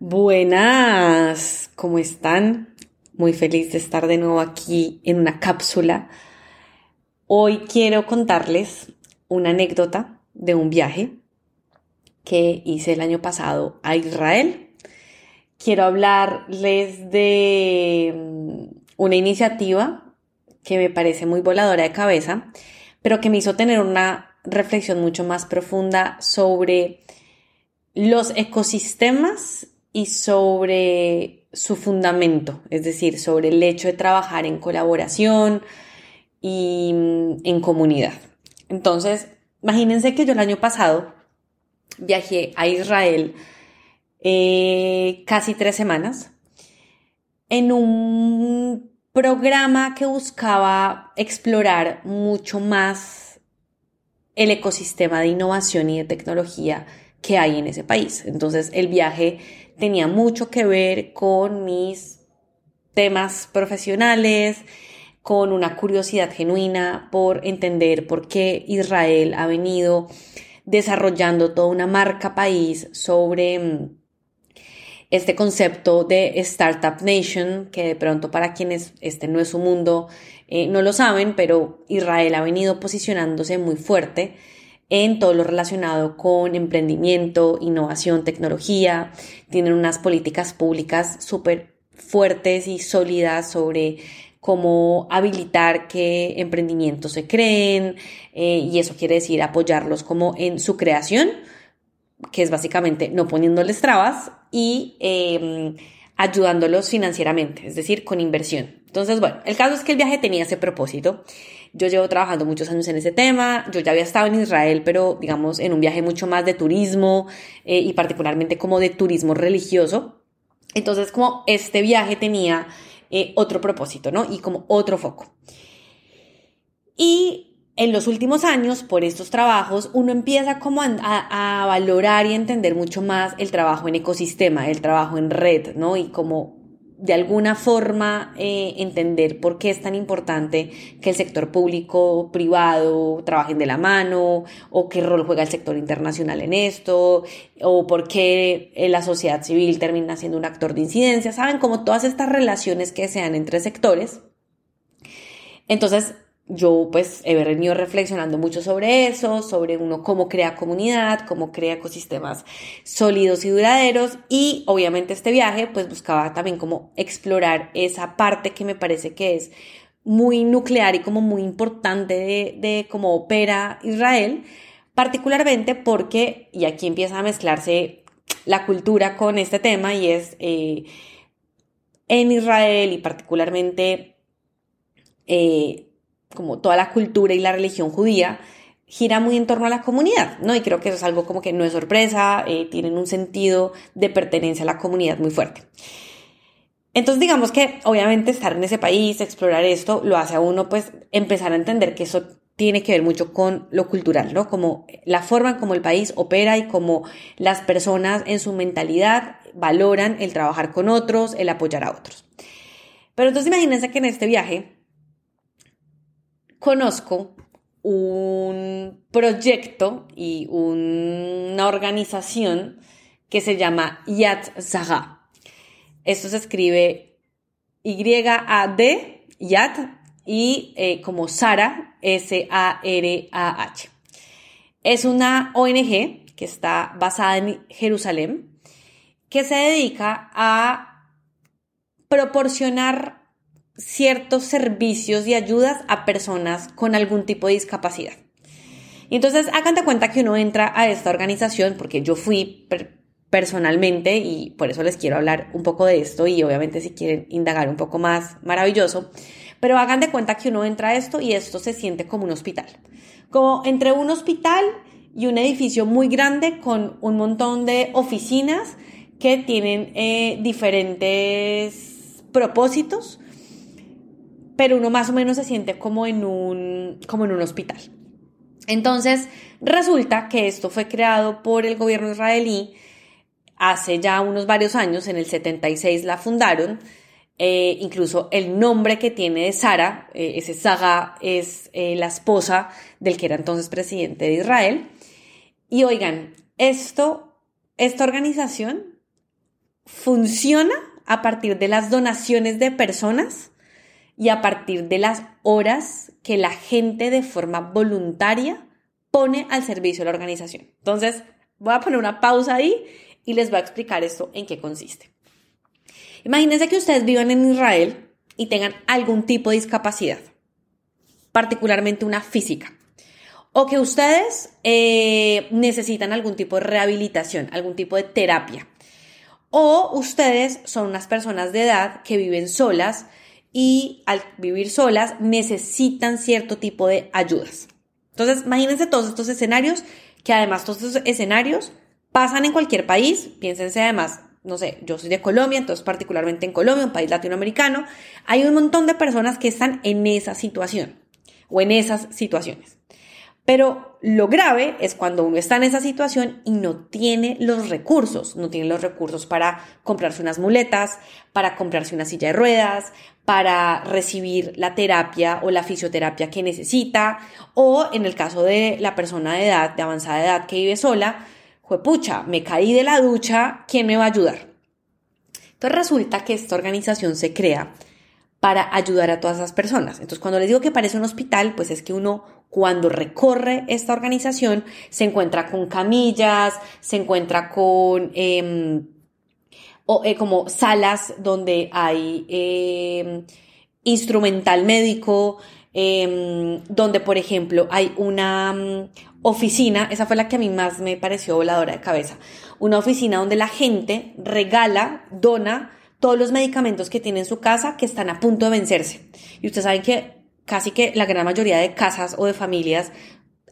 Buenas, ¿cómo están? Muy feliz de estar de nuevo aquí en una cápsula. Hoy quiero contarles una anécdota de un viaje que hice el año pasado a Israel. Quiero hablarles de mm, una iniciativa que me parece muy voladora de cabeza, pero que me hizo tener una reflexión mucho más profunda sobre los ecosistemas y sobre su fundamento, es decir, sobre el hecho de trabajar en colaboración y mm, en comunidad. Entonces, imagínense que yo el año pasado viajé a Israel eh, casi tres semanas en un programa que buscaba explorar mucho más el ecosistema de innovación y de tecnología que hay en ese país. Entonces el viaje tenía mucho que ver con mis temas profesionales, con una curiosidad genuina por entender por qué Israel ha venido desarrollando toda una marca país sobre mm, este concepto de Startup Nation, que de pronto para quienes este no es su mundo eh, no lo saben, pero Israel ha venido posicionándose muy fuerte en todo lo relacionado con emprendimiento, innovación, tecnología. Tienen unas políticas públicas súper fuertes y sólidas sobre cómo habilitar que emprendimientos se creen eh, y eso quiere decir apoyarlos como en su creación, que es básicamente no poniéndoles trabas y em, ayudándolos financieramente, es decir, con inversión. Entonces, bueno, el caso es que el viaje tenía ese propósito. Yo llevo trabajando muchos años en ese tema, yo ya había estado en Israel, pero digamos en un viaje mucho más de turismo eh, y particularmente como de turismo religioso. Entonces, como este viaje tenía eh, otro propósito, ¿no? Y como otro foco. Y en los últimos años, por estos trabajos, uno empieza como a, valorar y entender mucho más el trabajo en ecosistema, el trabajo en red, ¿no? Y como de alguna forma eh, entender por qué es tan importante que el sector público, privado trabajen de la mano, o qué rol juega el sector internacional en esto, o por qué eh, la sociedad civil termina siendo un actor de incidencia, ¿saben? Como todas estas relaciones que se dan entre sectores. Entonces, yo pues he venido reflexionando mucho sobre eso, sobre uno cómo crea comunidad, cómo crea ecosistemas sólidos y duraderos. Y obviamente este viaje pues buscaba también como explorar esa parte que me parece que es muy nuclear y como muy importante de, cómo opera Israel, particularmente porque, y aquí empieza a mezclarse la cultura con este tema y es eh, en Israel y particularmente eh, como toda la cultura y la religión judía, gira muy en torno a la comunidad, ¿no? Y creo que eso es algo como que no es sorpresa, eh, tienen un sentido de pertenencia a la comunidad muy fuerte. Entonces digamos que obviamente estar en ese país, explorar esto, lo hace a uno pues empezar a entender que eso tiene que ver mucho con lo cultural, ¿no? Como la forma en cómo el país opera y cómo las personas en su mentalidad valoran el trabajar con otros, el apoyar a otros. Pero entonces imagínense que en este viaje conozco un proyecto y una organización que se llama Yad Zaha. Esto se escribe Y-A-D, Yad, y eh, como Sara, S-A-R-A-H. Es una ONG que está basada en Jerusalén, que se dedica a proporcionar ciertos servicios y ayudas a personas con algún tipo de discapacidad. Y entonces hagan de cuenta que uno entra a esta organización, porque yo fui personalmente y por eso les quiero hablar un poco de esto y obviamente si quieren indagar un poco más, maravilloso, pero hagan de cuenta que uno entra a esto y esto se siente como un hospital, como entre un hospital y un edificio muy grande con un montón de oficinas que tienen eh, diferentes propósitos pero uno más o menos se siente como en un, como en un hospital. Entonces, resulta que esto fue creado por el gobierno israelí hace ya unos varios años, en el 76 la fundaron, eh, incluso el nombre que tiene de Sara, eh, ese Saga, es eh, la esposa del que era entonces presidente de Israel. Y oigan, esto, esta organización funciona a partir de las donaciones de personas y a partir de las horas que la gente de forma voluntaria pone al servicio de la organización. Entonces, voy a poner una pausa ahí y les voy a explicar esto en qué consiste. Imagínense que ustedes vivan en Israel y tengan algún tipo de discapacidad, particularmente una física, o que ustedes eh, necesitan algún tipo de rehabilitación, algún tipo de terapia, o ustedes son unas personas de edad que viven solas y al vivir solas necesitan cierto tipo de ayudas. Entonces, imagínense todos estos escenarios, que además todos estos escenarios pasan en cualquier país. Piénsense además, no sé, yo soy de Colombia, entonces particularmente en Colombia, un país latinoamericano, hay un montón de personas que están en esa situación o en esas situaciones. Pero lo grave es cuando uno está en esa situación y no tiene los recursos, no tiene los recursos para comprarse unas muletas, para comprarse una silla de ruedas, para recibir la terapia o la fisioterapia que necesita, o en el caso de la persona de edad, de avanzada edad que vive sola, pucha, me caí de la ducha, ¿quién me va a ayudar? Entonces resulta que esta organización se crea para ayudar a todas esas personas. Entonces, cuando les digo que parece un hospital, pues es que uno cuando recorre esta organización se encuentra con camillas, se encuentra con em, eh, como salas donde hay em, instrumental médico, em, donde, por ejemplo, hay una mm, oficina, esa fue la que a mí más me pareció voladora de cabeza, una oficina donde la gente regala, dona, todos los medicamentos que tiene en su casa que están a punto de vencerse. Y ustedes saben que casi que la gran mayoría de casas o de familias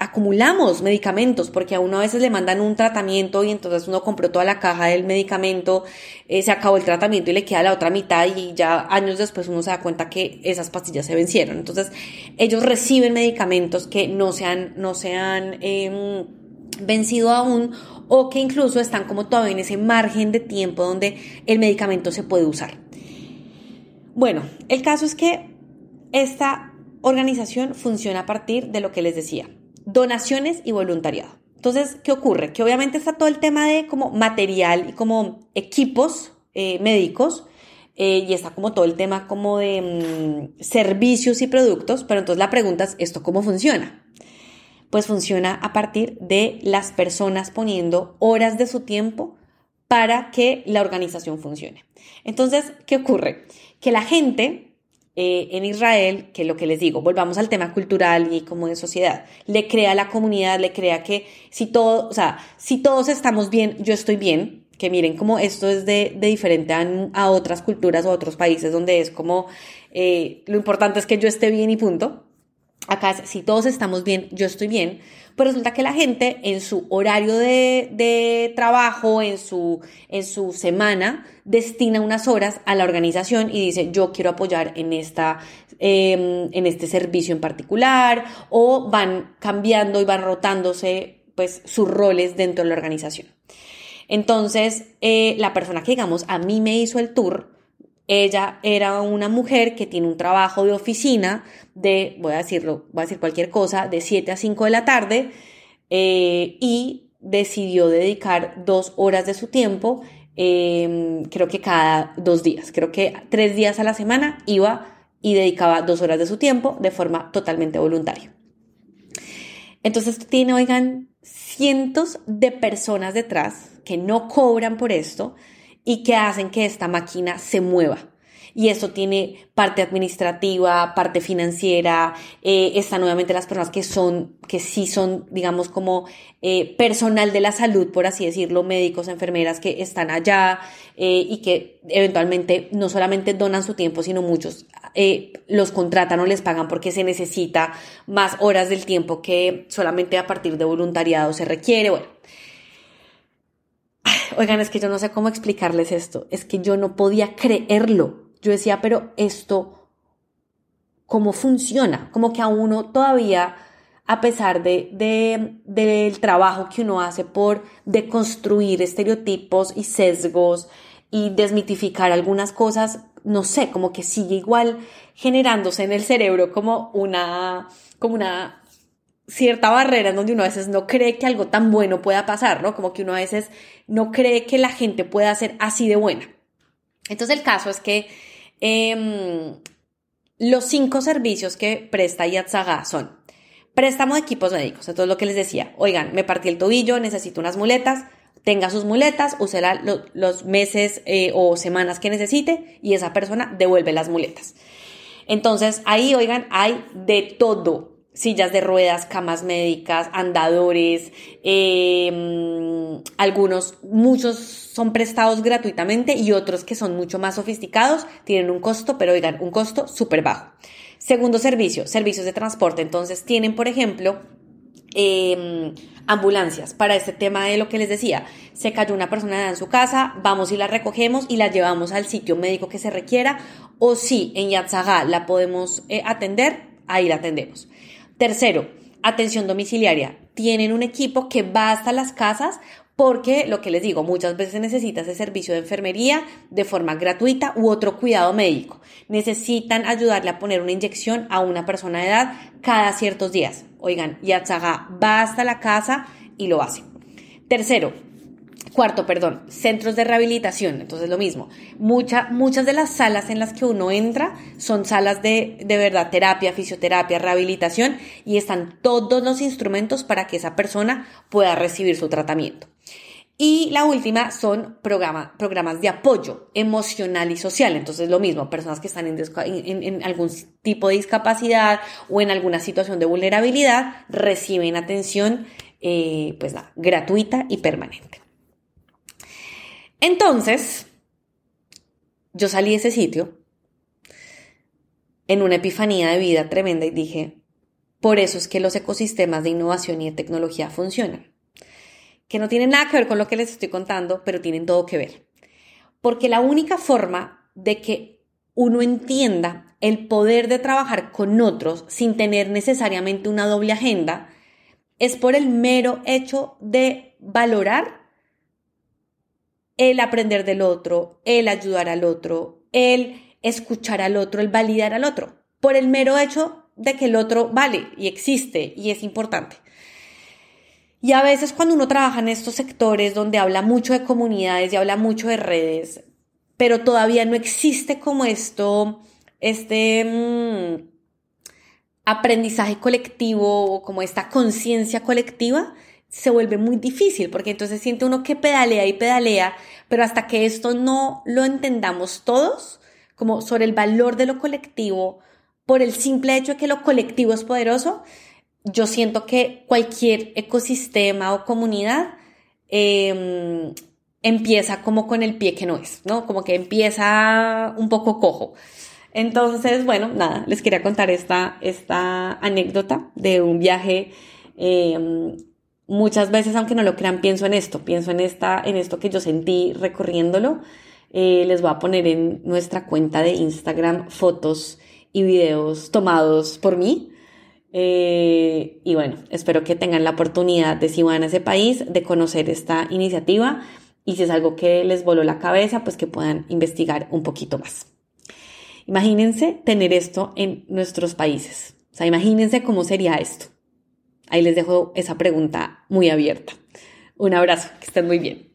acumulamos medicamentos porque a uno a veces le mandan un tratamiento y entonces uno compró toda la caja del medicamento, eh, se acabó el tratamiento y le queda la otra mitad y ya años después uno se da cuenta que esas pastillas se vencieron. Entonces ellos reciben medicamentos que no se han, no se han em, vencido aún o que incluso están como todavía en ese margen de tiempo donde el medicamento se puede usar. Bueno, el caso es que esta organización funciona a partir de lo que les decía, donaciones y voluntariado. Entonces, ¿qué ocurre? Que obviamente está todo el tema de como material y como equipos eh, médicos eh, y está como todo el tema como de mm, servicios y productos, pero entonces la pregunta es, ¿esto cómo funciona? Pues funciona a partir de las personas poniendo horas de su tiempo para que la organización funcione. Entonces, ¿qué ocurre? Que la gente eh, en Israel, que lo que les digo, volvamos al tema cultural y como de sociedad, le crea a la comunidad, le crea que si todo, o sea, si todos estamos bien, yo estoy bien, que miren como esto es de, diferente a, otras culturas o otros países donde es como eh, lo importante es que yo esté bien y punto acá si todos estamos bien, yo estoy bien, pues resulta que la gente en su horario de, trabajo, en su, en su semana, destina unas horas a la organización y dice, yo quiero apoyar en, esta, em, en este servicio en particular, o van cambiando y van rotándose pues sus roles dentro de la organización. Entonces, eh, la persona que digamos a mí me hizo el tour, ella era una mujer que tiene un trabajo de oficina de, voy a decirlo, voy a decir cualquier cosa, de 7 a 5 de la tarde eh, y decidió dedicar dos horas de su tiempo, em, creo que cada dos días, creo que tres días a la semana iba y dedicaba dos horas de su tiempo de forma totalmente voluntaria. Entonces tiene, oigan, cientos de personas detrás que no cobran por esto, y que hacen que esta máquina se mueva. Y eso tiene parte administrativa, parte financiera, eh, están nuevamente las personas que son, que sí son, digamos, como eh, personal de la salud, por así decirlo, médicos, enfermeras que están allá eh, y que eventualmente no solamente donan su tiempo, sino muchos los contratan o les pagan porque se necesita más horas del tiempo que solamente a partir de voluntariado se requiere. Bueno, Oigan, es que yo no sé cómo explicarles esto. Es que yo no podía creerlo. Yo decía, pero esto, ¿cómo funciona? Como que a uno todavía, a pesar de, del trabajo que uno hace por deconstruir estereotipos y sesgos y desmitificar algunas cosas, no sé, como que sigue igual generándose en el cerebro como una, como una cierta barrera en donde uno a veces no cree que algo tan bueno pueda pasar, ¿no? Como que uno a veces no cree que la gente pueda ser así de buena. Entonces el caso es que em, los cinco servicios que presta Yatzaga son préstamo de equipos médicos, entonces lo que les decía, oigan, me partí el tobillo, necesito unas muletas, tenga sus muletas, use los meses eh, o semanas que necesite y esa persona devuelve las muletas. Entonces ahí, oigan, hay de todo sillas de ruedas, camas médicas, andadores, em, algunos, muchos son prestados gratuitamente y otros que son mucho más sofisticados tienen un costo, pero oigan, un costo súper bajo. Segundo servicio, servicios de transporte. Entonces tienen, por ejemplo, em, ambulancias para este tema de lo que les decía. Se cayó una persona en su casa, vamos y la recogemos y la llevamos al sitio médico que se requiera. O si en Yatzaga la podemos eh, atender, ahí la atendemos. Tercero, atención domiciliaria. Tienen un equipo que va hasta las casas porque lo que les digo, muchas veces necesita ese servicio de enfermería de forma gratuita u otro cuidado médico. Necesitan ayudarle a poner una inyección a una persona de edad cada ciertos días. Oigan, Yatzaga va hasta la casa y lo hace. Tercero, Cuarto, perdón, centros de rehabilitación. Entonces lo mismo. muchas de las salas en las que uno entra son salas de, de verdad terapia, fisioterapia, rehabilitación y están todos los instrumentos para que esa persona pueda recibir su tratamiento. Y la última son programas de apoyo emocional y social. Entonces, lo mismo, personas que están en, algún tipo de discapacidad o en alguna situación de vulnerabilidad reciben atención eh, pues, gratuita y permanente. Entonces, yo salí de ese sitio en una epifanía de vida tremenda y dije, por eso es que los ecosistemas de innovación y de tecnología funcionan. Que no tienen nada que ver con lo que les estoy contando, pero tienen todo que ver. Porque la única forma de que uno entienda el poder de trabajar con otros sin tener necesariamente una doble agenda es por el mero hecho de valorar el aprender del otro, el ayudar al otro, el escuchar al otro, el validar al otro, por el mero hecho de que el otro vale y existe y es importante. Y a veces cuando uno trabaja en estos sectores donde habla mucho de comunidades y habla mucho de redes, pero todavía no existe como esto, este mm, aprendizaje colectivo, como esta conciencia colectiva, se vuelve muy difícil porque entonces siente uno que pedalea y pedalea, pero hasta que esto no lo entendamos todos, como sobre el valor de lo colectivo, por el simple hecho de que lo colectivo es poderoso, yo siento que cualquier ecosistema o comunidad em, empieza como con el pie que no es, ¿no? Como que empieza un poco cojo. Entonces, bueno, nada, les quería contar esta, esta anécdota de un viaje eh, muchas veces, aunque no lo crean, pienso en esto, pienso en, esta, en esto que yo sentí recorriéndolo. Eh, les voy a poner en nuestra cuenta de Instagram fotos y videos tomados por mí. Eh, y bueno, espero que tengan la oportunidad de, si van a ese país, de conocer esta iniciativa y si es algo que les voló la cabeza, pues que puedan investigar un poquito más. Imagínense tener esto en nuestros países. O sea, imagínense cómo sería esto. Ahí les dejo esa pregunta muy abierta. Un abrazo, que estén muy bien.